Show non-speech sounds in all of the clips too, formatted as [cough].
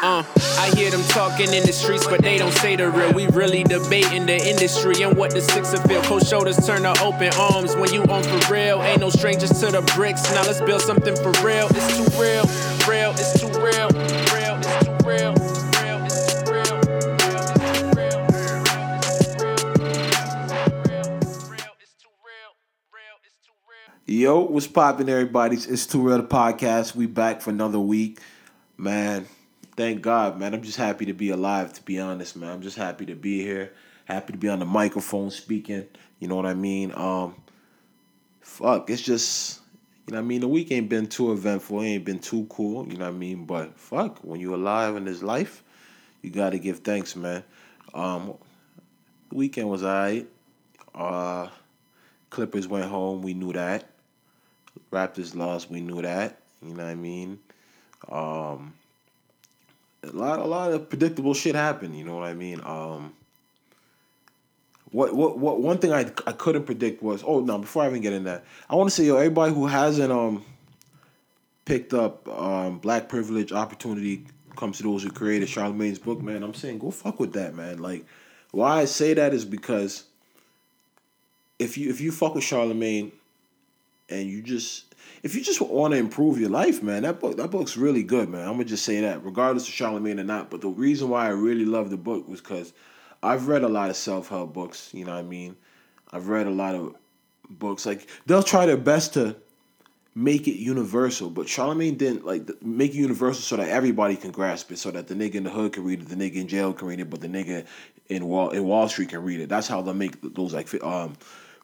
Uh, I hear them talking in the streets, but they don't say the real. We really debating the industry and what the six of feel. Cold shoulders turn to open arms when you on for real. Ain't no strangers to the bricks. Now let's build something for real. It's too real, real, it's too real, real, it's too real. Yo, what's poppin', everybody? It's Too Real the podcast. We back for another week, man. Thank God, man. I'm just happy to be alive. To be honest, man, I'm just happy to be here. Happy to be on the microphone speaking. You know what I mean? Um, fuck, it's just you know what I mean. The week ain't been too eventful. It ain't been too cool. You know what I mean? But fuck, when you're alive in this life, you got to give thanks, man. Um, the weekend was alright. Uh, Clippers went home. We knew that. Raptors lost. We knew that. You know what I mean? Um, a lot, a lot of predictable shit happened. You know what I mean? Um, what, what, what? One thing I, I couldn't predict was oh no. Before I even get in that, I want to say yo, everybody who hasn't um picked up um Black Privilege Opportunity comes to those who created Charlamagne's book, man. I'm saying go fuck with that, man. Like, why I say that is because if you if you fuck with Charlamagne and you just if you just want to improve your life, man, that book that book's really good, man. I'm gonna just say that, regardless of Charlamagne or not. But the reason why I really love the book was because I've read a lot of self help books. You know what I mean? I've read a lot of books. Like they'll try their best to make it universal, but Charlamagne didn't like make it universal so that everybody can grasp it, so that the nigga in the hood can read it, the nigga in jail can read it, but the nigga in Wall in Wall Street can read it. That's how they make those like um,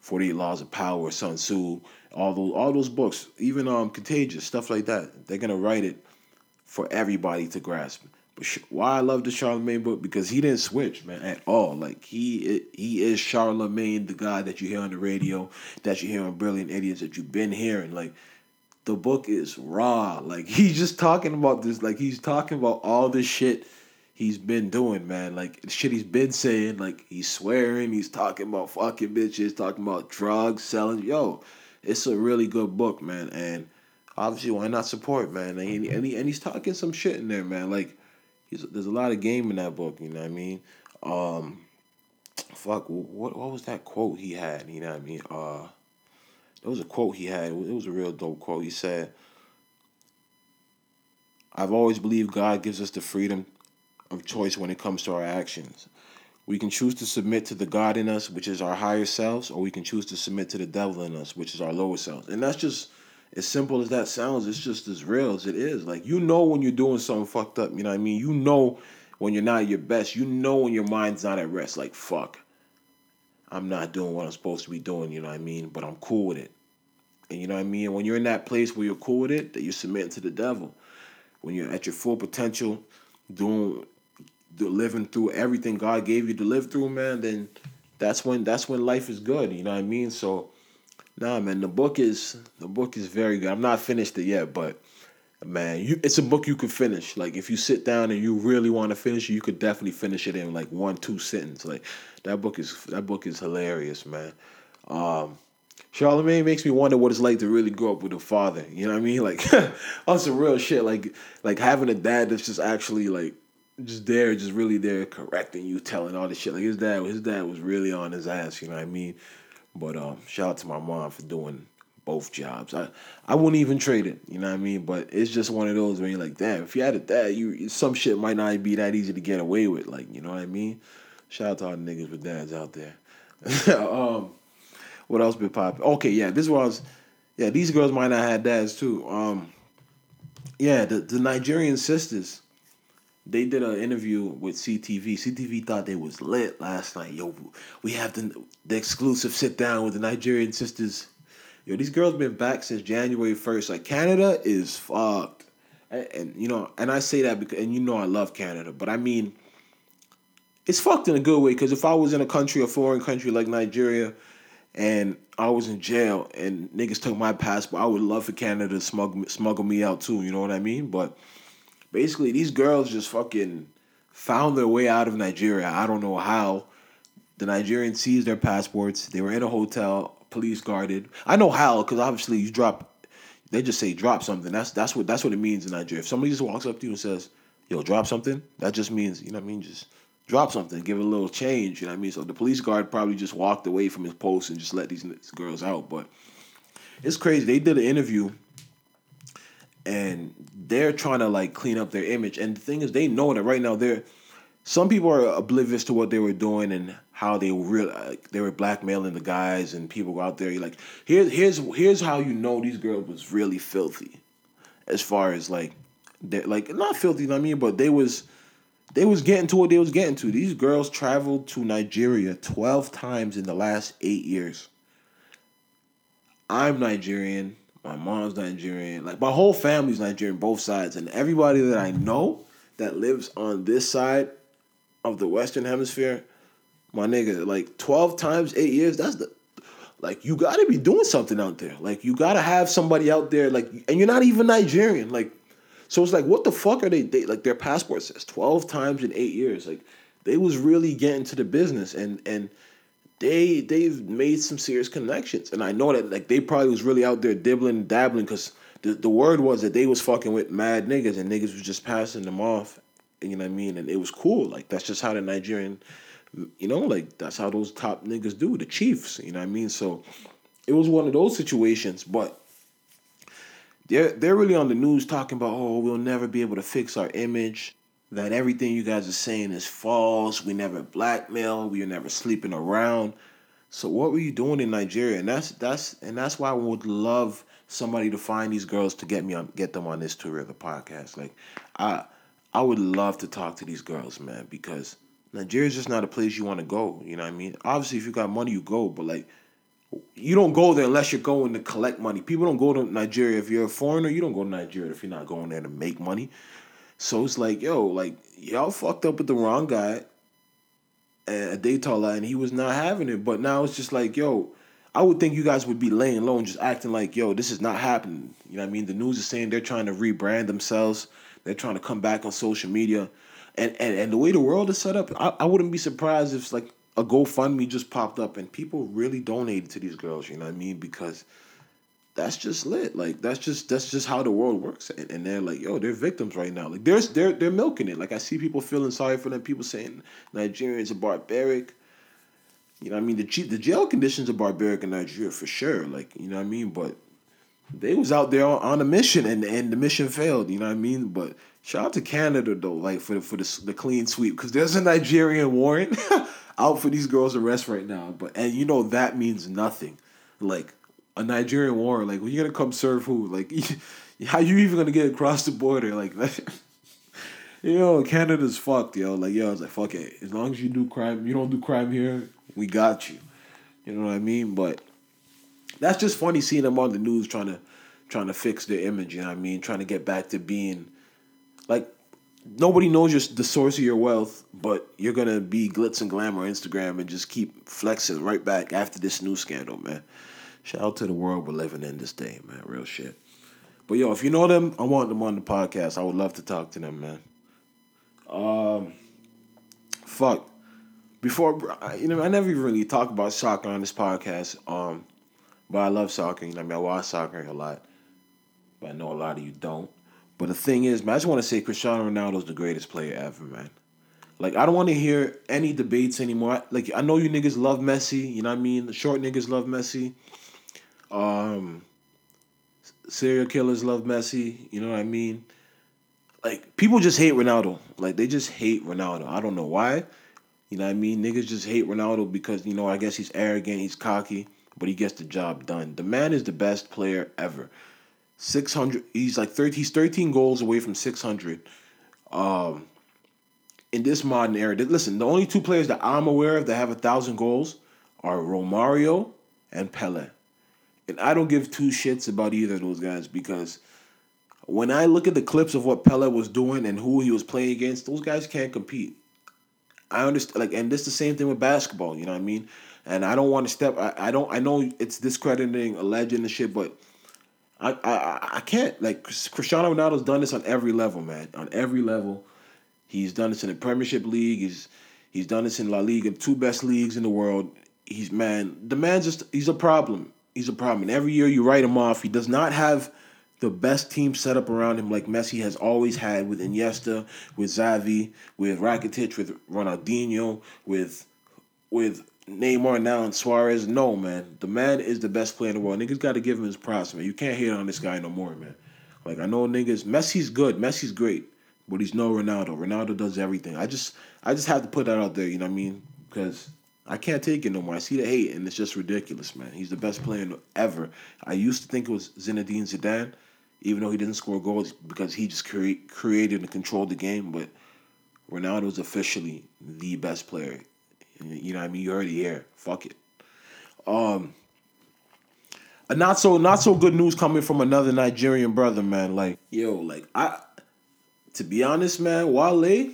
Forty Eight Laws of Power, Sun Tzu, all those all those books, even um Contagious stuff like that. They're gonna write it for everybody to grasp. But sh- why I love the Charlamagne book because he didn't switch, man, at all. Like he he is Charlamagne, the guy that you hear on the radio, that you hear on Brilliant Idiots, that you've been hearing. Like the book is raw. Like [laughs] he's just talking about this. Like he's talking about all this shit he's been doing, man. Like shit he's been saying. Like he's swearing. He's talking about fucking bitches. Talking about drugs, selling. Yo, it's a really good book, man. And obviously, why not support, man? And, and, he, and he's talking some shit in there, man. Like there's a lot of game in that book. You know what I mean? Um, fuck. What what was that quote he had? You know what I mean? Uh. There was a quote he had. It was a real dope quote. He said, I've always believed God gives us the freedom of choice when it comes to our actions. We can choose to submit to the God in us, which is our higher selves, or we can choose to submit to the devil in us, which is our lower selves. And that's just as simple as that sounds. It's just as real as it is. Like, you know when you're doing something fucked up, you know what I mean? You know when you're not at your best. You know when your mind's not at rest. Like, fuck. I'm not doing what I'm supposed to be doing, you know what I mean? But I'm cool with it. And you know what I mean? when you're in that place where you're cool with it, that you're submitting to the devil. When you're at your full potential, doing do- living through everything God gave you to live through, man, then that's when that's when life is good, you know what I mean? So nah man, the book is the book is very good. I'm not finished it yet, but man, you it's a book you could finish. Like if you sit down and you really want to finish it, you could definitely finish it in like one, two sentence. Like that book is that book is hilarious, man. Um Charlamagne makes me wonder what it's like to really grow up with a father. You know what I mean? Like [laughs] on some real shit. Like like having a dad that's just actually like just there, just really there, correcting you, telling all this shit. Like his dad, his dad was really on his ass. You know what I mean? But um, shout out to my mom for doing both jobs. I I wouldn't even trade it. You know what I mean? But it's just one of those where you're like, damn, if you had a dad, you some shit might not be that easy to get away with. Like you know what I mean? Shout out to all the niggas with dads out there. [laughs] um, what else been popping? Okay, yeah, this was, yeah, these girls might not have dads too. Um, yeah, the the Nigerian sisters, they did an interview with CTV. CTV thought they was lit last night. Yo, we have the the exclusive sit down with the Nigerian sisters. Yo, these girls been back since January first. Like Canada is fucked, and, and you know, and I say that because, and you know, I love Canada, but I mean, it's fucked in a good way. Because if I was in a country, a foreign country like Nigeria, and I was in jail and niggas took my passport, I would love for Canada to smuggle smuggle me out too. You know what I mean? But basically, these girls just fucking found their way out of Nigeria. I don't know how. The Nigerians seized their passports. They were in a hotel, police guarded. I know how because obviously you drop. They just say drop something. That's that's what that's what it means in Nigeria. If somebody just walks up to you and says, yo, drop something. That just means, you know what I mean, just drop something, give it a little change, you know what I mean? So the police guard probably just walked away from his post and just let these girls out. But it's crazy. They did an interview and they're trying to like clean up their image. And the thing is, they know that right now they're some people are oblivious to what they were doing and how they were real like, they were blackmailing the guys and people out there. You're like, here's here's here's how you know these girls was really filthy, as far as like they like not filthy, you know what I mean, but they was they was getting to what they was getting to. These girls traveled to Nigeria twelve times in the last eight years. I'm Nigerian. My mom's Nigerian. Like my whole family's Nigerian, both sides, and everybody that I know that lives on this side of the Western Hemisphere, my nigga, like twelve times eight years. That's the like you got to be doing something out there. Like you got to have somebody out there. Like and you're not even Nigerian. Like so it's like what the fuck are they? they like their passport says twelve times in eight years. Like they was really getting to the business and and they they've made some serious connections. And I know that like they probably was really out there dibbling dabbling because the, the word was that they was fucking with mad niggas and niggas was just passing them off. You know what I mean? And it was cool. Like that's just how the Nigerian, you know, like that's how those top niggas do. The Chiefs. You know what I mean? So it was one of those situations, but. They're, they're really on the news talking about, oh, we'll never be able to fix our image that everything you guys are saying is false. We never blackmail. We are never sleeping around. So what were you doing in Nigeria? And that's that's and that's why I would love somebody to find these girls to get me on get them on this tour of the podcast. Like I I would love to talk to these girls, man, because Nigeria's just not a place you want to go. You know what I mean? Obviously, if you got money, you go, but like you don't go there unless you're going to collect money. People don't go to Nigeria if you're a foreigner. You don't go to Nigeria if you're not going there to make money. So it's like, yo, like y'all fucked up with the wrong guy at Daytala and he was not having it. But now it's just like, yo, I would think you guys would be laying low and just acting like, yo, this is not happening. You know what I mean? The news is saying they're trying to rebrand themselves. They're trying to come back on social media. And and, and the way the world is set up, I, I wouldn't be surprised if like a GoFundMe just popped up and people really donated to these girls, you know what I mean? Because that's just lit. Like that's just that's just how the world works. And, and they're like, yo, they're victims right now. Like there's they're they're milking it. Like I see people feeling sorry for them. People saying Nigerians are barbaric. You know I mean? The the jail conditions are barbaric in Nigeria for sure. Like you know what I mean? But they was out there on, a mission and and the mission failed. You know what I mean? But shout out to Canada though, like for the for the, the clean sweep because there's a Nigerian warrant [laughs] out for these girls' arrest right now. But and you know that means nothing. Like a Nigerian war. Like, when you gonna come serve who? Like, [laughs] how you even gonna get across the border? Like, [laughs] know, Canada's fucked, yo. Like, yo, I was like, fuck it. As long as you do crime, you don't do crime here, we got you. You know what I mean? But that's just funny seeing them on the news trying to trying to fix their image. You know what I mean? Trying to get back to being like nobody knows your, the source of your wealth, but you're gonna be glitz and glamour on Instagram and just keep flexing right back after this new scandal, man. Shout out to the world we're living in this day, man. Real shit. But yo, if you know them, I want them on the podcast. I would love to talk to them, man. Um, fuck. Before you know, I never really talk about soccer on this podcast. Um, but I love soccer. You know, I mean, I watch soccer a lot. But I know a lot of you don't. But the thing is, man, I just want to say Cristiano Ronaldo's the greatest player ever, man. Like I don't want to hear any debates anymore. Like I know you niggas love Messi. You know what I mean? The short niggas love Messi. Um, serial killers love Messi. You know what I mean? Like people just hate Ronaldo. Like they just hate Ronaldo. I don't know why. You know what I mean? Niggas just hate Ronaldo because you know I guess he's arrogant, he's cocky, but he gets the job done. The man is the best player ever. 600 he's like 30 he's 13 goals away from 600 um in this modern era listen the only two players that i'm aware of that have a thousand goals are romario and pele and I don't give two shits about either of those guys because when I look at the clips of what Pele was doing and who he was playing against, those guys can't compete. I understand, like, and this the same thing with basketball. You know what I mean? And I don't want to step. I, I don't. I know it's discrediting a legend and shit, but I, I I can't. Like Cristiano Ronaldo's done this on every level, man. On every level, he's done this in the Premiership League. He's he's done this in La Liga, two best leagues in the world. He's man. The man's just he's a problem he's a problem. And every year you write him off. He does not have the best team set up around him like Messi has always had with Iniesta, with Xavi, with Rakitic, with Ronaldinho, with with Neymar now and Suarez. No, man. The man is the best player in the world. Niggas got to give him his props, man. You can't hate on this guy no more, man. Like, I know niggas, Messi's good. Messi's great. But he's no Ronaldo. Ronaldo does everything. I just I just have to put that out there, you know what I mean? Because I can't take it no more. I see the hate, and it's just ridiculous, man. He's the best player ever. I used to think it was Zinedine Zidane, even though he didn't score goals because he just cre- created and controlled the game. But Ronaldo is officially the best player. You know what I mean? You're already here. Fuck it. Um, a not so not so good news coming from another Nigerian brother, man. Like yo, like I, to be honest, man, Wale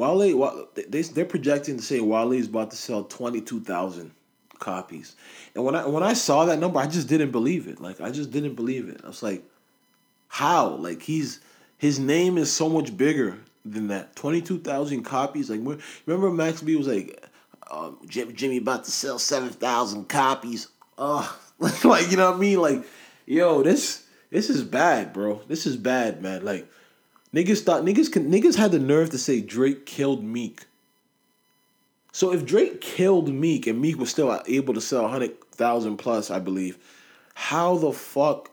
Wale, they they're projecting to say Wale is about to sell twenty two thousand copies, and when I when I saw that number, I just didn't believe it. Like I just didn't believe it. I was like, how? Like he's his name is so much bigger than that. Twenty two thousand copies. Like remember Max B was like, um, Jimmy Jimmy about to sell seven thousand copies. Oh, [laughs] like you know what I mean? Like, yo, this this is bad, bro. This is bad, man. Like Niggas thought niggas can niggas had the nerve to say Drake killed Meek. So if Drake killed Meek and Meek was still able to sell hundred thousand plus, I believe, how the fuck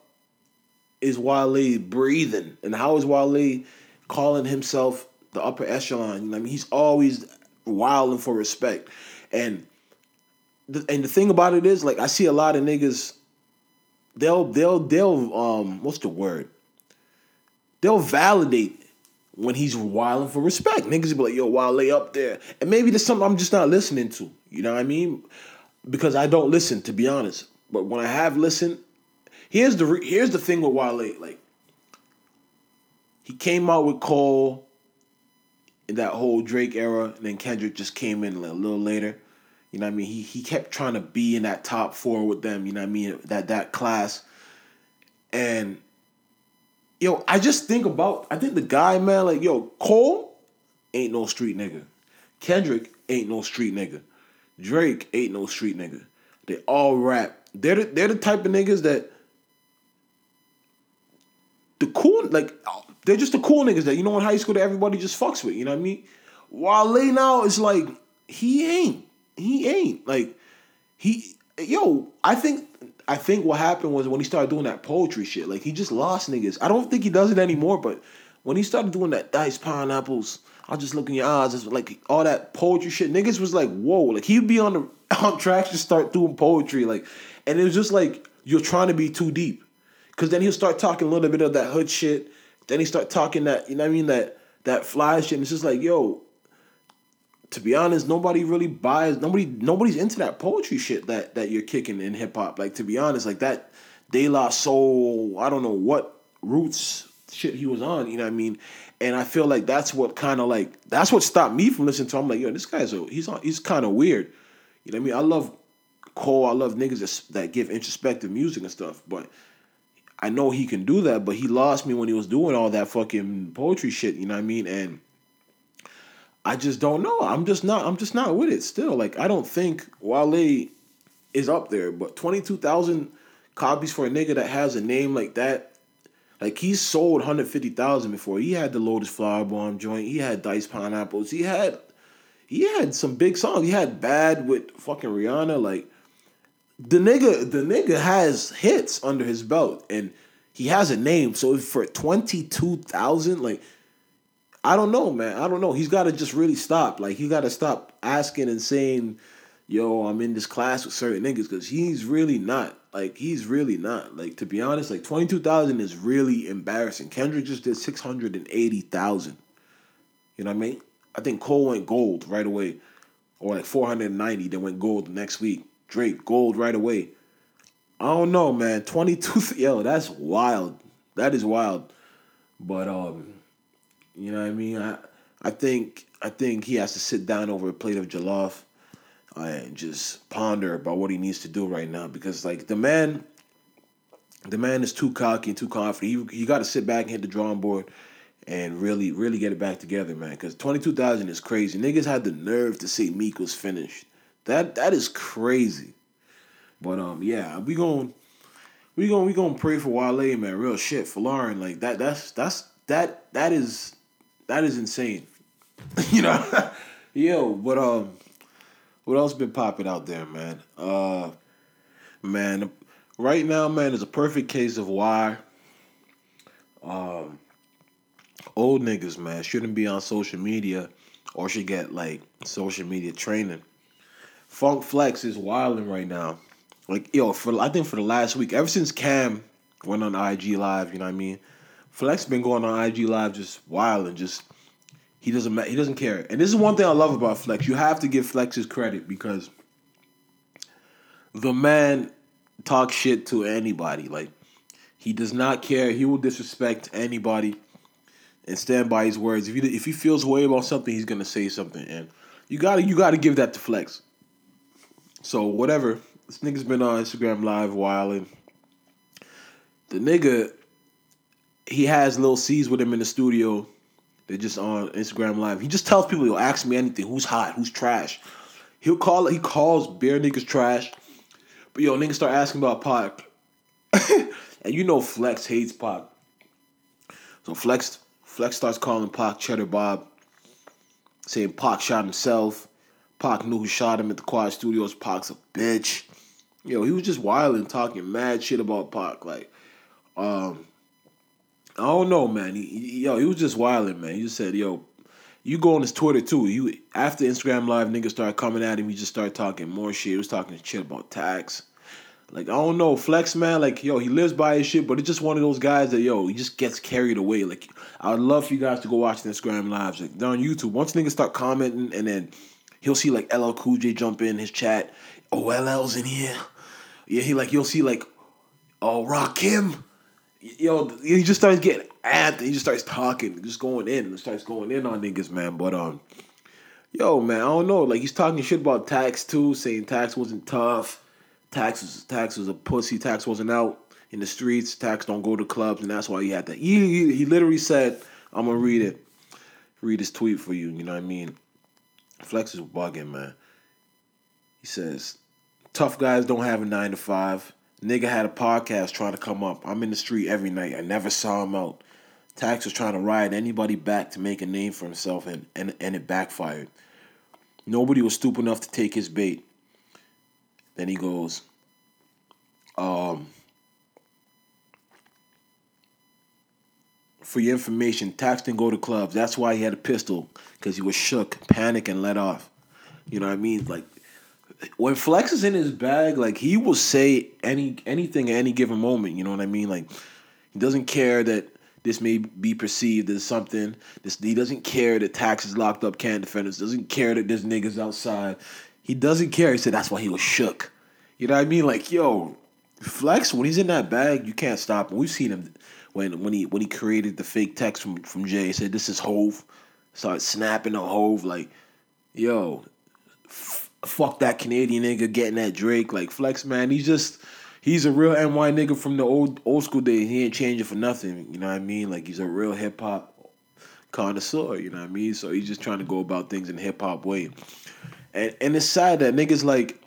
is Wale breathing? And how is Wale calling himself the upper echelon? I mean, he's always wilding for respect. And the, and the thing about it is, like, I see a lot of niggas. They'll they'll they'll um what's the word? They'll validate when he's wilding for respect. Niggas be like, yo, Wale up there. And maybe there's something I'm just not listening to. You know what I mean? Because I don't listen, to be honest. But when I have listened, here's the re- here's the thing with Wale. Like, he came out with Cole in that whole Drake era, and then Kendrick just came in a little later. You know what I mean? He he kept trying to be in that top four with them, you know what I mean? That that class. And yo, I just think about I think the guy, man, like, yo, Cole ain't no street nigga. Kendrick ain't no street nigga. Drake ain't no street nigga. They all rap. They're the, they're the type of niggas that the cool like they're just the cool niggas that you know in high school that everybody just fucks with. You know what I mean? Wale now is like he ain't. He ain't like he. Yo, I think I think what happened was when he started doing that poetry shit, like he just lost niggas. I don't think he does it anymore, but when he started doing that dice pineapples, I'll just look in your eyes, it's like all that poetry shit. Niggas was like, whoa, like he'd be on the [laughs] on track to start doing poetry, like, and it was just like you're trying to be too deep, because then he'll start talking a little bit of that hood shit. Then he start talking that you know what I mean that that fly shit. And it's just like, yo, to be honest, nobody really buys nobody nobody's into that poetry shit that that you're kicking in hip hop. Like to be honest, like that De La Soul, I don't know what roots shit he was on, you know what I mean? And I feel like that's what kind of like that's what stopped me from listening to him. I'm like, yo, this guy's a, he's on he's kind of weird. You know what I mean? I love Cole, I love niggas that, that give introspective music and stuff, but I know he can do that, but he lost me when he was doing all that fucking poetry shit, you know what I mean? And I just don't know. I'm just not. I'm just not with it. Still, like I don't think Wale is up there. But twenty two thousand copies for a nigga that has a name like that. Like he sold hundred fifty thousand before. He had the Lotus Flower Bomb joint. He had Dice Pineapples. He had he had some big songs. He had Bad with fucking Rihanna. Like the nigga, the nigga has hits under his belt, and he has a name. So for twenty two thousand, like I don't know, man. I don't know. He's got to just really stop. Like he got to stop asking and saying, "Yo, I'm in this class with certain niggas," because he's really not. Like he's really not. Like to be honest, like twenty two thousand is really embarrassing. Kendrick just did six hundred and eighty thousand. You know what I mean? I think Cole went gold right away, or like four hundred and ninety. Then went gold the next week. Drake gold right away. I don't know, man. Twenty two. [laughs] Yo, that's wild. That is wild. But um you know what I mean? I I think I think he has to sit down over a plate of jollof and just ponder about what he needs to do right now because like the man the man is too cocky and too confident. He, he got to sit back and hit the drawing board and really, really get it back together, man. Because 22,000 is crazy. Niggas had the nerve to say Meek was finished. That That is crazy. But, um, yeah, we going we gonna we gonna pray for Wale, man. Real shit for Lauren. Like that. That's that's that that is that is insane. [laughs] you know, [laughs] yo. But um, what else been popping out there, man? Uh, man, right now, man, is a perfect case of why um old niggas, man, shouldn't be on social media or should get like social media training. Funk Flex is wilding right now. Like yo, for I think for the last week, ever since Cam went on IG Live, you know what I mean. Flex been going on IG Live just wild and just he doesn't he doesn't care. And this is one thing I love about Flex. You have to give Flex his credit because the man talks shit to anybody. Like he does not care. He will disrespect anybody and stand by his words. If he if he feels way about something, he's gonna say something, and you gotta you gotta give that to Flex. So whatever, this nigga's been on Instagram Live while and The nigga, he has little C's with him in the studio. They're just on Instagram Live. He just tells people, "Yo, ask me anything. Who's hot? Who's trash?" He'll call. He calls bare niggas trash. But yo, niggas start asking about Pac, [coughs] and you know Flex hates Pac. So Flex Flex starts calling Pac Cheddar Bob, saying Pac shot himself. Pac knew who shot him at the Quad Studios. Pac's a bitch. Yo, he was just wild and talking mad shit about Pac. Like, um, I don't know, man. He, he, yo, he was just wilding, man. He just said, yo, you go on his Twitter too. You after Instagram Live, niggas start coming at him. He just started talking more shit. He was talking shit about tax. Like I don't know, Flex man, like yo, he lives by his shit, but it's just one of those guys that yo, he just gets carried away. Like I would love for you guys to go watch the Instagram lives. Like they're on YouTube. Once niggas start commenting and then he'll see like LL Cool J jump in his chat. Oh, LL's in here. Yeah, he like you'll see like oh Rakim. Yo, he just starts getting at he just starts talking, just going in, and starts going in on niggas, man. But um, yo, man, I don't know. Like he's talking shit about tax too, saying tax wasn't tough Tax was tax was a pussy. Tax wasn't out in the streets. Tax don't go to clubs, and that's why he had that. He he, he literally said, "I'm gonna read it, read his tweet for you." You know what I mean? Flex is bugging, man. He says, "Tough guys don't have a nine to five. Nigga had a podcast trying to come up. I'm in the street every night. I never saw him out. Tax was trying to ride anybody back to make a name for himself, and and, and it backfired. Nobody was stupid enough to take his bait. Then he goes, um, for your information, Tax didn't go to clubs. That's why he had a pistol, because he was shook, panic, and let off. You know what I mean? Like, when Flex is in his bag, like, he will say any anything at any given moment. You know what I mean? Like, he doesn't care that this may be perceived as something. This he doesn't care that Tax is locked up, can't defend us. Doesn't care that there's niggas outside. He doesn't care. He said that's why he was shook. You know what I mean? Like, yo, Flex, when he's in that bag, you can't stop him. We've seen him when when he when he created the fake text from from Jay. He said this is Hove. Started snapping on Hove like, yo, fuck that Canadian nigga getting that Drake. Like Flex, man, he's just he's a real NY nigga from the old old school days. He ain't changing for nothing. You know what I mean? Like he's a real hip hop connoisseur. You know what I mean? So he's just trying to go about things in hip hop way. And and it's sad that niggas like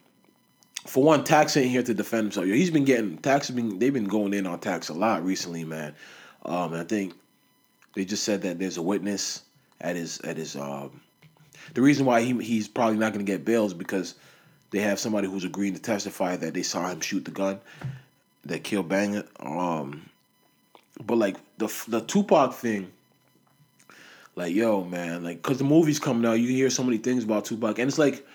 for one, Tax ain't here to defend himself. Yo, he's been getting Tax been they've been going in on Tax a lot recently, man. Um, I think they just said that there's a witness at his at his um. The reason why he he's probably not going to get bail is because they have somebody who's agreeing to testify that they saw him shoot the gun that killed Banga. Um, but like the the Tupac thing, like yo man, like because the movie's coming out, you hear so many things about Tupac, and it's like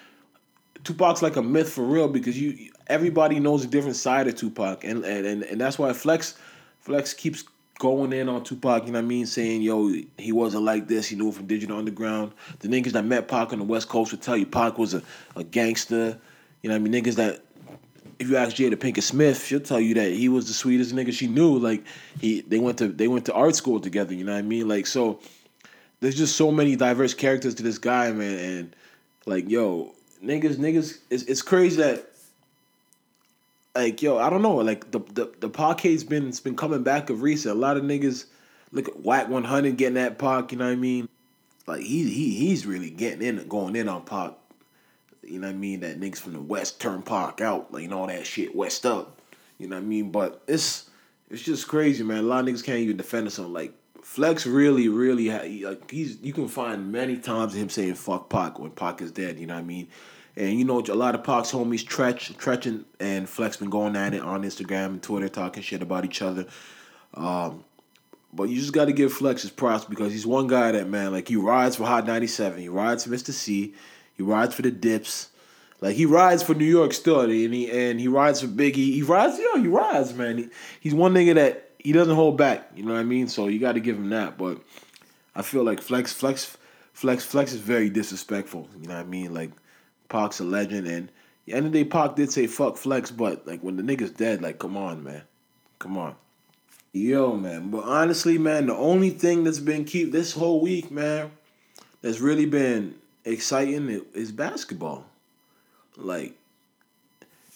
Tupac's like a myth for real because you everybody knows a different side of Tupac, and and and, and that's why Flex Flex keeps going in on Tupac. You know what I mean? Saying yo, he wasn't like this. He knew from Digital Underground. The niggas that met Pac on the West Coast would tell you Pac was a, a gangster. You know what I mean? Niggas that if you ask Jada Pinkett Smith, she'll tell you that he was the sweetest nigga she knew. Like he, they went to they went to art school together. You know what I mean? Like so, there's just so many diverse characters to this guy, man. And like yo, niggas, niggas, it's, it's crazy that like yo, I don't know, like the the the parquet's been it's been coming back of recent. A lot of niggas look at Wack 100 getting that Pac, you know what I mean? Like he he he's really getting in going in on Pac. You know what I mean? That niggas from the West turn Pac out, like all that shit West up. You know what I mean? But it's it's just crazy, man. A lot of niggas can't even defend us on like Flex. Really, really, like he's you can find many times him saying "fuck Pac" when Pac is dead. You know what I mean? And you know a lot of Pac's homies, Treach, Treach and, and Flex been going at it on Instagram and Twitter, talking shit about each other. Um, but you just got to give Flex his props because he's one guy that man, like he rides for Hot ninety seven, he rides for Mister Cee, he rides for the Dips, like he rides for New York still, and he and he rides for Biggie. He rides, yo, he rides, man. He, he's one nigga that he doesn't hold back. You know what I mean? So you got to give him that. But I feel like Flex, Flex, Flex, Flex is very disrespectful. You know what I mean? Like Pac's a legend, and the end of the day, Pac did say fuck Flex, but like when the nigga's dead, like come on, man, come on. Yo, man. But honestly, man, the only thing that's been keep this whole week, man, that's really been exciting is basketball. Like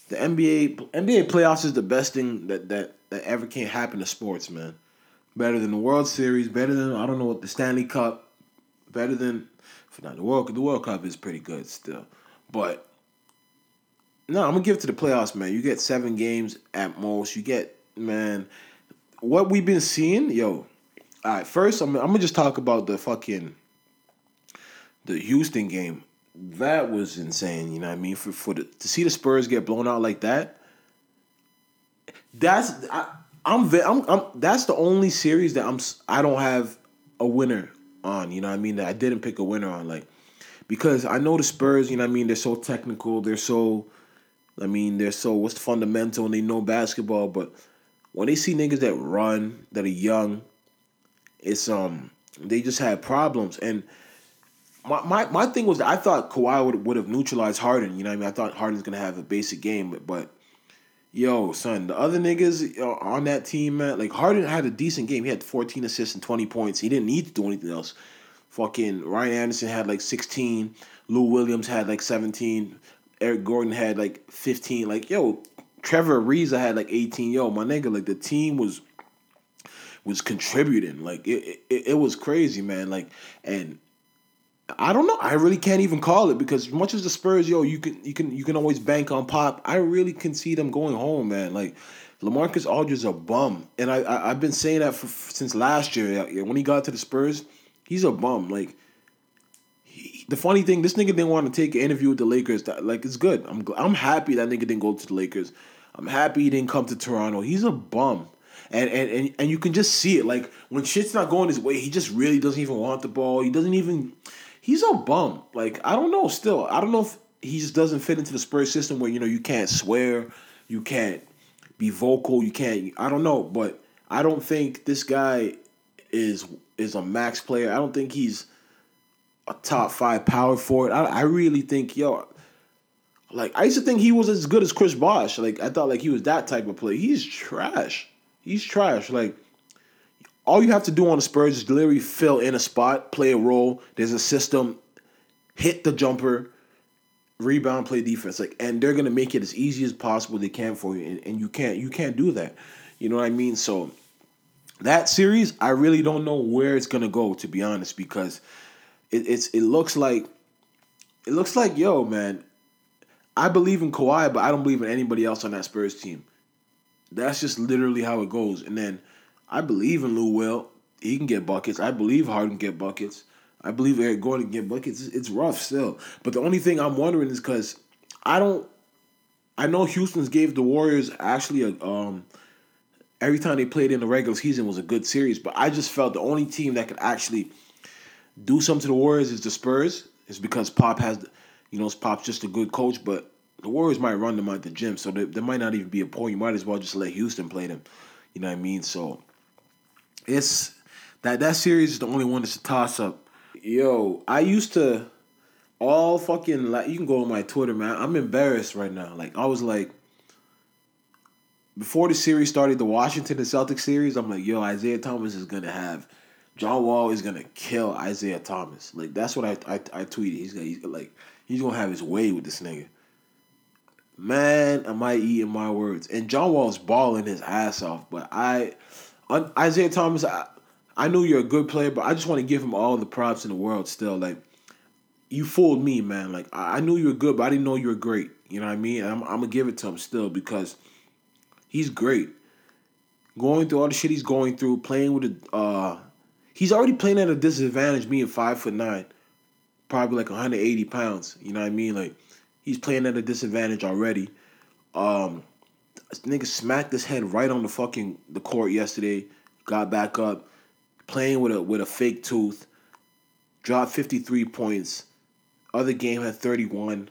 the NBA NBA playoffs is the best thing that that that ever can happen to sports, man. Better than the World Series, better than I don't know what the Stanley Cup, better than not the World the World Cup is pretty good still. But no, I'm gonna give it to the playoffs, man. You get seven games at most. You get man what we've been seeing, yo. All right, first I'm, I'm gonna just talk about the fucking the Houston game. That was insane. You know what I mean? For for the, to see the Spurs get blown out like that. That's I, I'm, I'm I'm that's the only series that I'm I don't have a winner on. You know what I mean? That I didn't pick a winner on. Like because I know the Spurs. You know I mean? They're so technical. They're so. I mean, they're so what's fundamental and they know basketball, but when they see niggas that run that are young, it's um they just had problems. And my my, my thing was I thought Kawhi would would have neutralized Harden. You know what I mean? I thought Harden's gonna have a basic game, but, but yo, son, the other niggas on that team, man, like Harden had a decent game. He had 14 assists and 20 points. He didn't need to do anything else. Fucking Ryan Anderson had like 16. Lou Williams had like 17. Eric Gordon had like 15. Like, yo, Trevor Ariza had like 18. Yo, my nigga, like the team was was contributing. Like it, it, it was crazy, man. Like and I don't know. I really can't even call it because as much as the Spurs, yo, you can you can you can always bank on Pop. I really can see them going home, man. Like LaMarcus Aldridge a bum, and I, I have been saying that for, since last year. When he got to the Spurs, he's a bum. Like the funny thing, this nigga didn't want to take an interview with the Lakers. Like it's good. I'm I'm happy that nigga didn't go to the Lakers. I'm happy he didn't come to Toronto. He's a bum. And, and and and you can just see it. Like when shit's not going his way, he just really doesn't even want the ball. He doesn't even he's a bum. Like I don't know still. I don't know if he just doesn't fit into the Spurs system where you know you can't swear, you can't be vocal, you can't I don't know, but I don't think this guy is is a max player. I don't think he's a top five power forward. I, I really think yo, like I used to think he was as good as Chris Bosh. Like I thought like he was that type of player. He's trash. He's trash. Like all you have to do on the Spurs is literally fill in a spot, play a role. There's a system, hit the jumper, rebound, play defense. Like and they're gonna make it as easy as possible they can for you. And, and you can't you can't do that. You know what I mean? So that series, I really don't know where it's gonna go, to be honest, because it, it's it looks like it looks like yo man. I believe in Kawhi, but I don't believe in anybody else on that Spurs team. That's just literally how it goes. And then I believe in Lou Will. He can get buckets. I believe Harden can get buckets. I believe Eric Gordon can get buckets. It's rough still. But the only thing I'm wondering is because I don't. I know Houston's gave the Warriors actually a um. Every time they played in the regular season was a good series, but I just felt the only team that could actually do something to the Warriors is the Spurs. Is because Pop has, you know, Pop's just a good coach, but the Warriors might run them out the gym, so there, there might not even be a point. You might as well just let Houston play them. You know what I mean? So it's that that series is the only one that's a toss up. Yo, I used to all fucking like you can go on my Twitter, man. I'm embarrassed right now. Like I was like before the series started, the Washington and Celtics series, I'm like, yo, Isaiah Thomas is gonna have John Wall is gonna kill Isaiah Thomas. Like that's what I I, I tweeted. He's gonna he's like he's gonna have his way with this nigga. Man, am I eating my words? And John Wall's balling his ass off, but I, Isaiah Thomas, I, I knew you're a good player, but I just want to give him all the props in the world. Still, like you fooled me, man. Like I, I knew you were good, but I didn't know you were great. You know what I mean? I'm, I'm gonna give it to him still because He's great. Going through all the shit he's going through, playing with a uh he's already playing at a disadvantage being five foot nine. Probably like 180 pounds. You know what I mean? Like he's playing at a disadvantage already. Um nigga smacked his head right on the fucking the court yesterday. Got back up, playing with a with a fake tooth. Dropped 53 points. Other game had 31.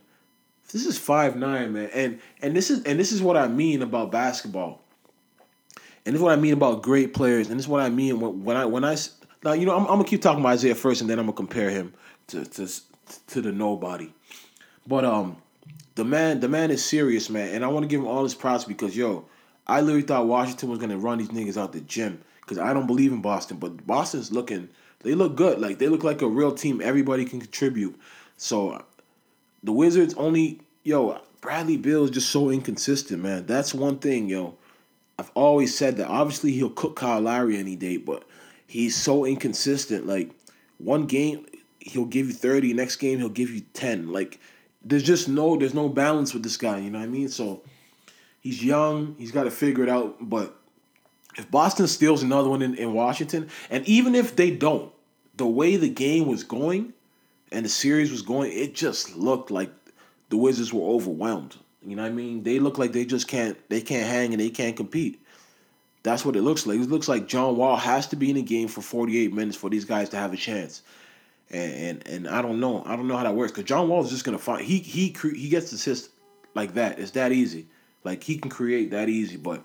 This is five nine, man, and and this is and this is what I mean about basketball. And this is what I mean about great players, and this is what I mean when, when I when I now you know I'm, I'm gonna keep talking about Isaiah first, and then I'm gonna compare him to to to the nobody. But um, the man the man is serious, man, and I want to give him all his props because yo, I literally thought Washington was gonna run these niggas out the gym because I don't believe in Boston, but Boston's looking they look good, like they look like a real team. Everybody can contribute. So the Wizards only yo Bradley Beal is just so inconsistent, man. That's one thing, yo. I've always said that. Obviously, he'll cook Kyle Lowry any day, but he's so inconsistent. Like one game, he'll give you thirty. Next game, he'll give you ten. Like there's just no there's no balance with this guy. You know what I mean? So he's young. He's got to figure it out. But if Boston steals another one in, in Washington, and even if they don't, the way the game was going and the series was going, it just looked like the Wizards were overwhelmed. You know what I mean? They look like they just can't they can't hang and they can't compete. That's what it looks like. It looks like John Wall has to be in the game for 48 minutes for these guys to have a chance. And and, and I don't know. I don't know how that works cuz John Wall is just going to find he he he gets assists like that. It's that easy. Like he can create that easy, but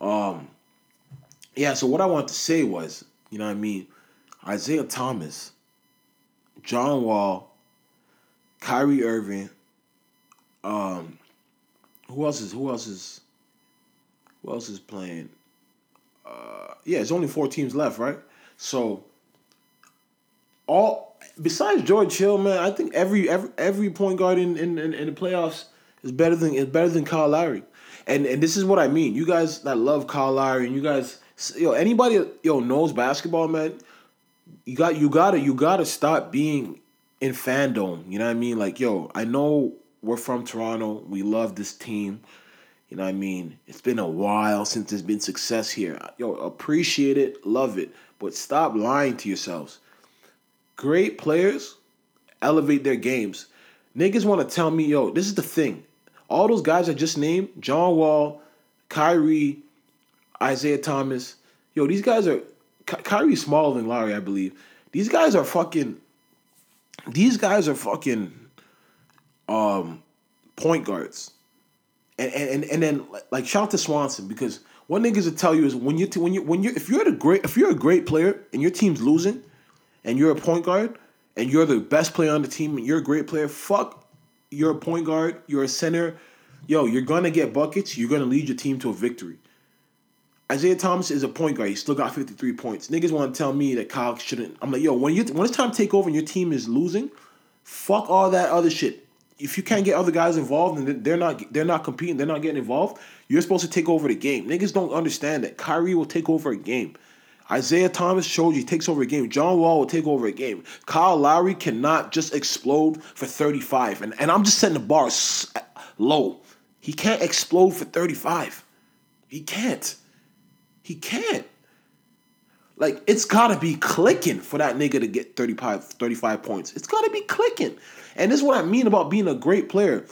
um yeah, so what I wanted to say was, you know what I mean? Isaiah Thomas, John Wall, Kyrie Irving, um, who else is who else is who else is playing? Uh, yeah, it's only four teams left, right? So all besides George Hill, man, I think every every every point guard in in, in, in the playoffs is better than is better than Kyle Lowry. And and this is what I mean. You guys that love Kyle Lowry and you guys yo anybody yo knows basketball, man. You got you gotta you gotta stop being in fandom. You know what I mean? Like yo, I know we're from Toronto. We love this team. You know what I mean? It's been a while since there's been success here. Yo, appreciate it, love it, but stop lying to yourselves. Great players elevate their games. Niggas want to tell me, yo, this is the thing. All those guys I just named, John Wall, Kyrie, Isaiah Thomas, yo, these guys are Ky- Kyrie's smaller than Larry, I believe. These guys are fucking these guys are fucking um, point guards, and and and then like shout out to Swanson because one niggas will tell you is when you when you when you if you're a great if you're a great player and your team's losing, and you're a point guard and you're the best player on the team and you're a great player, fuck, you're a point guard, you're a center, yo, you're gonna get buckets, you're gonna lead your team to a victory. Isaiah Thomas is a point guard. He still got 53 points. Niggas want to tell me that Kyle shouldn't. I'm like, yo, when you when it's time to take over and your team is losing, fuck all that other shit if you can't get other guys involved and they're not they're not competing, they're not getting involved, you're supposed to take over the game. Niggas don't understand that Kyrie will take over a game. Isaiah Thomas showed you he takes over a game. John Wall will take over a game. Kyle Lowry cannot just explode for 35. And, and I'm just setting the bar low. He can't explode for 35. He can't. He can't. Like, it's got to be clicking for that nigga to get 35, 35 points. It's got to be clicking. And this is what I mean about being a great player.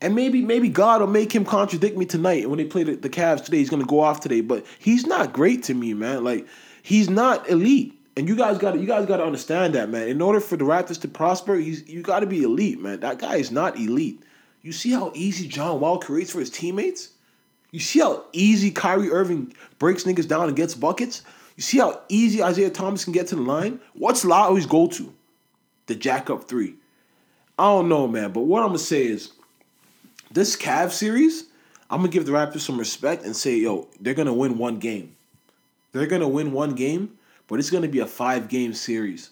And maybe maybe God will make him contradict me tonight And when they play the, the Cavs today. He's gonna go off today, but he's not great to me, man. Like he's not elite. And you guys got you guys got to understand that, man. In order for the Raptors to prosper, you got to be elite, man. That guy is not elite. You see how easy John Wall creates for his teammates? You see how easy Kyrie Irving breaks niggas down and gets buckets? You see how easy Isaiah Thomas can get to the line? What's Lowry's go to? The jack up three. I don't know, man. But what I'm gonna say is, this Cavs series, I'm gonna give the Raptors some respect and say, yo, they're gonna win one game. They're gonna win one game, but it's gonna be a five game series.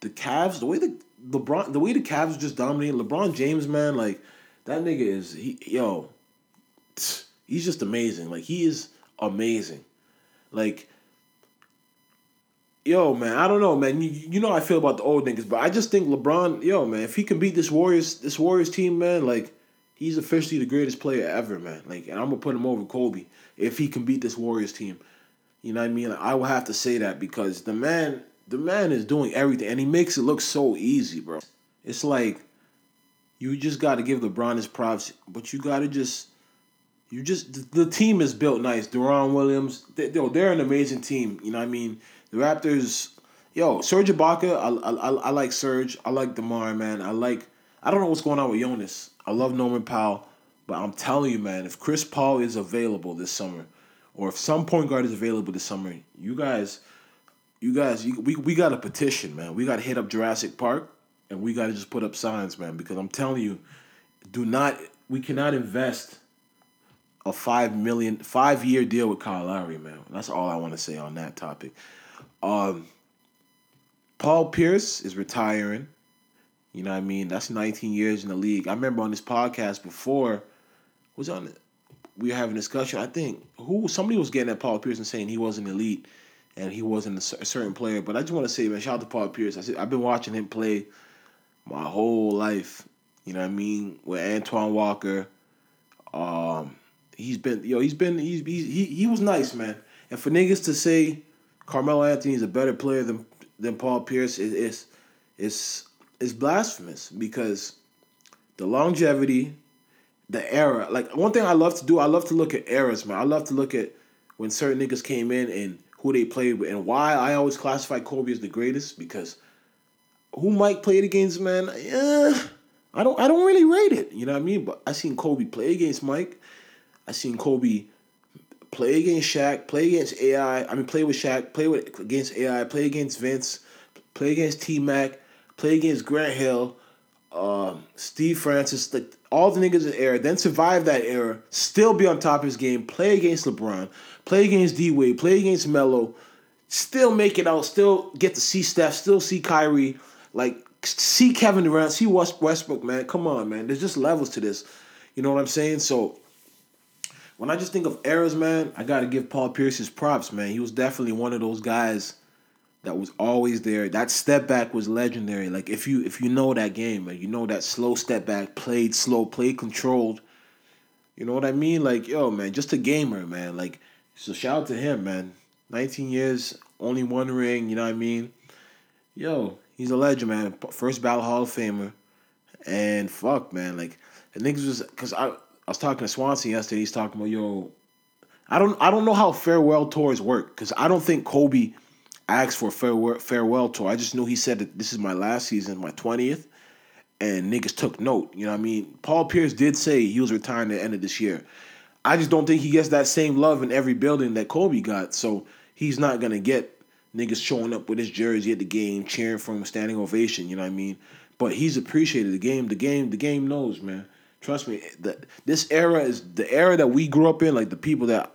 The Cavs, the way the LeBron, the way the Cavs just dominated LeBron James, man, like that nigga is he, yo, he's just amazing. Like he is amazing. Like yo, man, I don't know, man. You, you know I feel about the old niggas, but I just think LeBron, yo, man, if he can beat this Warriors, this Warriors team, man, like he's officially the greatest player ever, man. Like, and I'm gonna put him over Kobe if he can beat this Warriors team. You know what I mean? I will have to say that because the man, the man is doing everything, and he makes it look so easy, bro. It's like you just got to give LeBron his props, but you got to just, you just the, team is built nice. Deron Williams, they, they're an amazing team. You know what I mean? The Raptors, yo, Serge Ibaka, I, I, I like Serge. I like Demar, man. I like. I don't know what's going on with Jonas. I love Norman Powell, but I'm telling you, man, if Chris Paul is available this summer, or if some point guard is available this summer, you guys, you guys, you, we we got a petition, man. We got to hit up Jurassic Park and we got to just put up signs, man, because I'm telling you, do not we cannot invest a five million five year deal with Kyle Lowry, man. That's all I want to say on that topic. Um, Paul Pierce is retiring. You know what I mean? That's 19 years in the league. I remember on this podcast before was on we were having a discussion. I think who somebody was getting at Paul Pierce and saying he wasn't elite and he wasn't a certain player. But I just want to say, man, shout out to Paul Pierce. I I've been watching him play my whole life. You know what I mean? With Antoine Walker, um, he's been yo, he's been he's, he's he he was nice, man. And for niggas to say Carmelo Anthony is a better player than than Paul Pierce is is is is blasphemous because the longevity, the era. Like one thing I love to do, I love to look at eras, man. I love to look at when certain niggas came in and who they played with and why I always classify Kobe as the greatest because who Mike played against, man, yeah, I don't I don't really rate it. You know what I mean? But I seen Kobe play against Mike. I seen Kobe play against Shaq, play against AI. I mean, play with Shaq, play with against AI, play against Vince, play against T Mac, play against Grant Hill, um, Steve Francis, like all the niggas in the era. Then survive that era, still be on top of his game, play against LeBron, play against D Wade, play against Melo, still make it out, still get to see Steph, still see Kyrie like, see Kevin Durant, see Westbrook, man. Come on, man. There's just levels to this. You know what I'm saying? So when I just think of eras, man, I got to give Paul Pierce his props, man. He was definitely one of those guys that was always there. That step back was legendary. Like if you if you know that game, man, you know that slow step back, played slow, played controlled. You know what I mean? Like yo, man, just a gamer, man. Like so, shout out to him, man. 19 years, only one ring. You know what I mean? Yo, he's a legend, man. First ballot Hall of Famer. And fuck, man, like the niggas was because I I was talking to Swanson yesterday. He's talking about yo, I don't I don't know how farewell tours work because I don't think Kobe asked for a farewell farewell tour. I just knew he said that this is my last season, my twentieth, and niggas took note. You know what I mean? Paul Pierce did say he was retiring at the end of this year. I just don't think he gets that same love in every building that Kobe got. So he's not gonna get niggas showing up with his jersey at the game, cheering for him, standing ovation. You know what I mean? But he's appreciated the game. The game, the game knows, man. Trust me. That this era is the era that we grew up in. Like the people that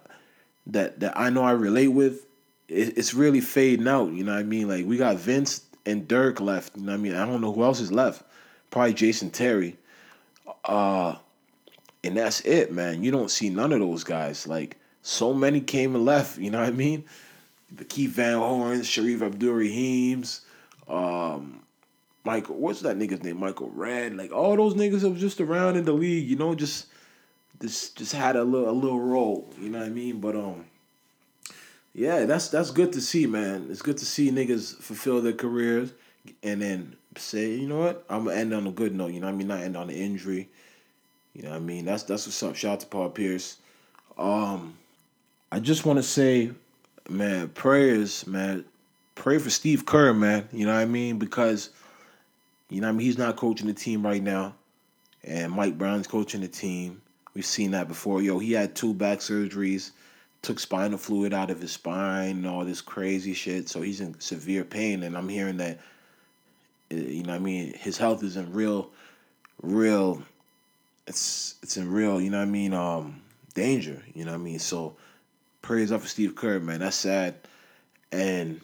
that that I know I relate with. It, it's really fading out. You know what I mean? Like we got Vince and Dirk left. You know what I mean? I don't know who else is left. Probably Jason Terry. Uh, and that's it, man. You don't see none of those guys. Like so many came and left. You know what I mean? the Keith Van Horns, Shareef Abdur-Rahims, um, Michael, what's that nigga's name? Michael Redd, like all those niggas that was just around in the league, you know, just just just had a little a little role, you know what I mean? But um, yeah, that's that's good to see, man. It's good to see niggas fulfill their careers and then say, you know what, I'm gonna end on a good note. You know what I mean? Not end on an injury. You know what I mean? That's that's what's up. Shout out to Paul Pierce. Um, I just want to say man, prayers, man. Pray for Steve Kerr, man. You know what I mean? Because, you know I mean? He's not coaching the team right now. And Mike Brown's coaching the team. We've seen that before. Yo, he had two back surgeries, took spinal fluid out of his spine, and all this crazy shit. So he's in severe pain. And I'm hearing that, uh, you know I mean? His health is in real, real, it's it's in real, you know what I mean? Um, danger, you know what I mean? So, Praise up for Steve Kerr, man. That's sad. And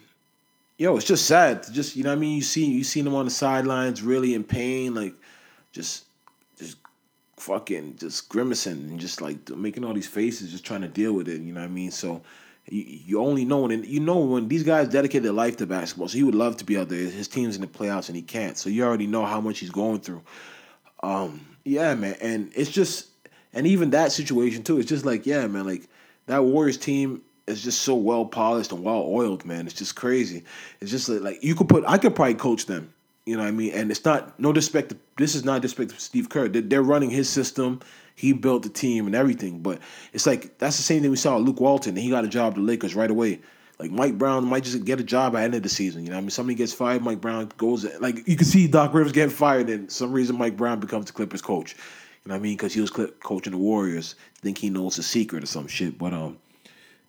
yo, it's just sad just, you know what I mean? You see you seen him on the sidelines really in pain, like just just fucking just grimacing and just like making all these faces, just trying to deal with it, you know what I mean? So you, you only know when you know when these guys dedicate their life to basketball, so he would love to be out there. His team's in the playoffs and he can't. So you already know how much he's going through. Um, Yeah, man, and it's just, and even that situation too. It's just like, yeah, man, like that Warriors team is just so well polished and well oiled, man. It's just crazy. It's just like, you could put, I could probably coach them. You know what I mean? And it's not no disrespect. To, this is not disrespect to Steve Kerr. They're, they're running his system. He built the team and everything. But it's like that's the same thing we saw with Luke Walton. He got a job the Lakers right away. Like Mike Brown might just get a job at the end of the season. You know, what I mean, somebody gets fired, Mike Brown goes. Like you can see Doc Rivers getting fired, and some reason Mike Brown becomes the Clippers coach. You know what I mean? Because he was coaching the Warriors. think he knows the secret or some shit. But um,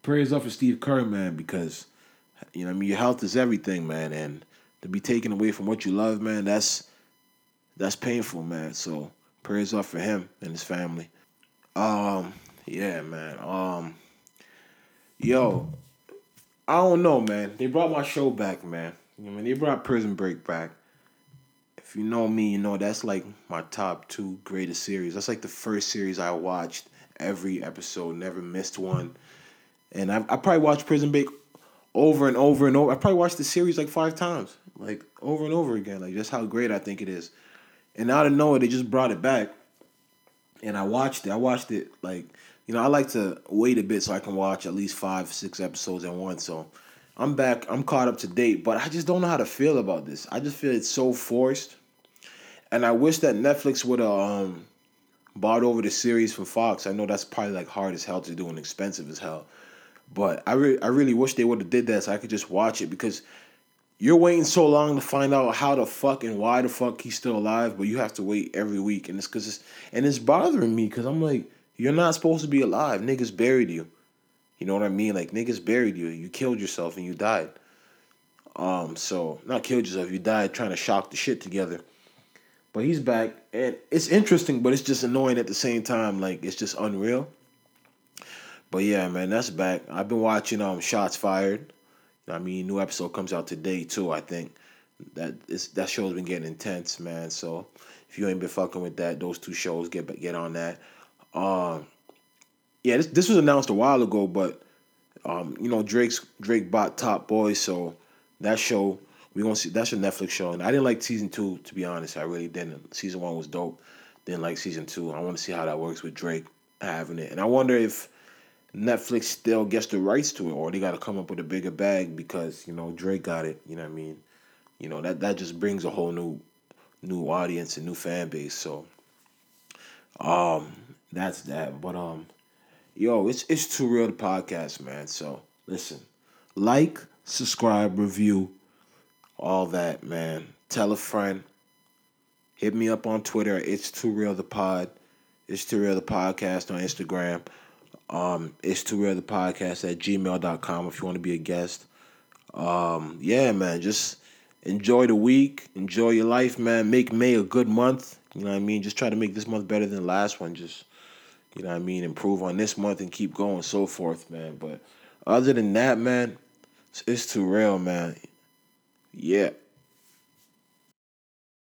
prayers up for Steve Kerr, man, because you know, I mean, your health is everything, man, and to be taken away from what you love, man, that's that's painful, man. So prayers up for him and his family. Um, yeah, man. Um, yo, I don't know, man. They brought my show back, man. I mean, they brought Prison Break back. If you know me, you know that's like my top two greatest series. That's like the first series I watched every episode, never missed one. And I, I probably watched Prison Break over and over and over. I probably watched the series like five times, like over and over again. Like just how great I think it is. And out of nowhere, they just brought it back, and I watched it. I watched it like you know, I like to wait a bit so I can watch at least five, six episodes at once. So I'm back. I'm caught up to date, but I just don't know how to feel about this. I just feel it's so forced, and I wish that Netflix would have um, bought over the series from Fox. I know that's probably like hard as hell to do and expensive as hell, but I really, I really wish they would have did that so I could just watch it because you're waiting so long to find out how the fuck and why the fuck he's still alive, but you have to wait every week, and it's because it's and it's bothering me because I'm like you're not supposed to be alive. Niggas buried you. You know what I mean? Like niggas buried you. You killed yourself and you died. Um, so not killed yourself, you died trying to shock the shit together. But he's back and it's interesting, but it's just annoying at the same time. Like it's just unreal. But yeah, man, that's back. I've been watching um Shots Fired. I mean, new episode comes out today too, I think. That is that show's been getting intense, man. So if you ain't been fucking with that, those two shows get get on that. Um, yeah, this this was announced a while ago, but um, you know Drake's Drake bought Top Boy, so that show we gonna see that's a Netflix show, and I didn't like season two to be honest. I really didn't. Season one was dope. Didn't like season two. I want to see how that works with Drake having it, and I wonder if Netflix still gets the rights to it, or they got to come up with a bigger bag because you know Drake got it. You know what I mean? You know that that just brings a whole new new audience and new fan base. So, um, that's that. But um, yo, it's it's too real the podcast, man. So listen, like, subscribe, review, all that, man. Tell a friend. Hit me up on Twitter. It's too real the pod. It's too real the podcast on Instagram. Um, it's too real the podcast at gmail.com if you want to be a guest. Um, yeah, man, just enjoy the week, enjoy your life, man. Make May a good month. You know what I mean? Just try to make this month better than the last one. Just you know what I mean, improve on this month and keep going, so forth, man. But other than that, man, it's, it's too real, man. Yeah.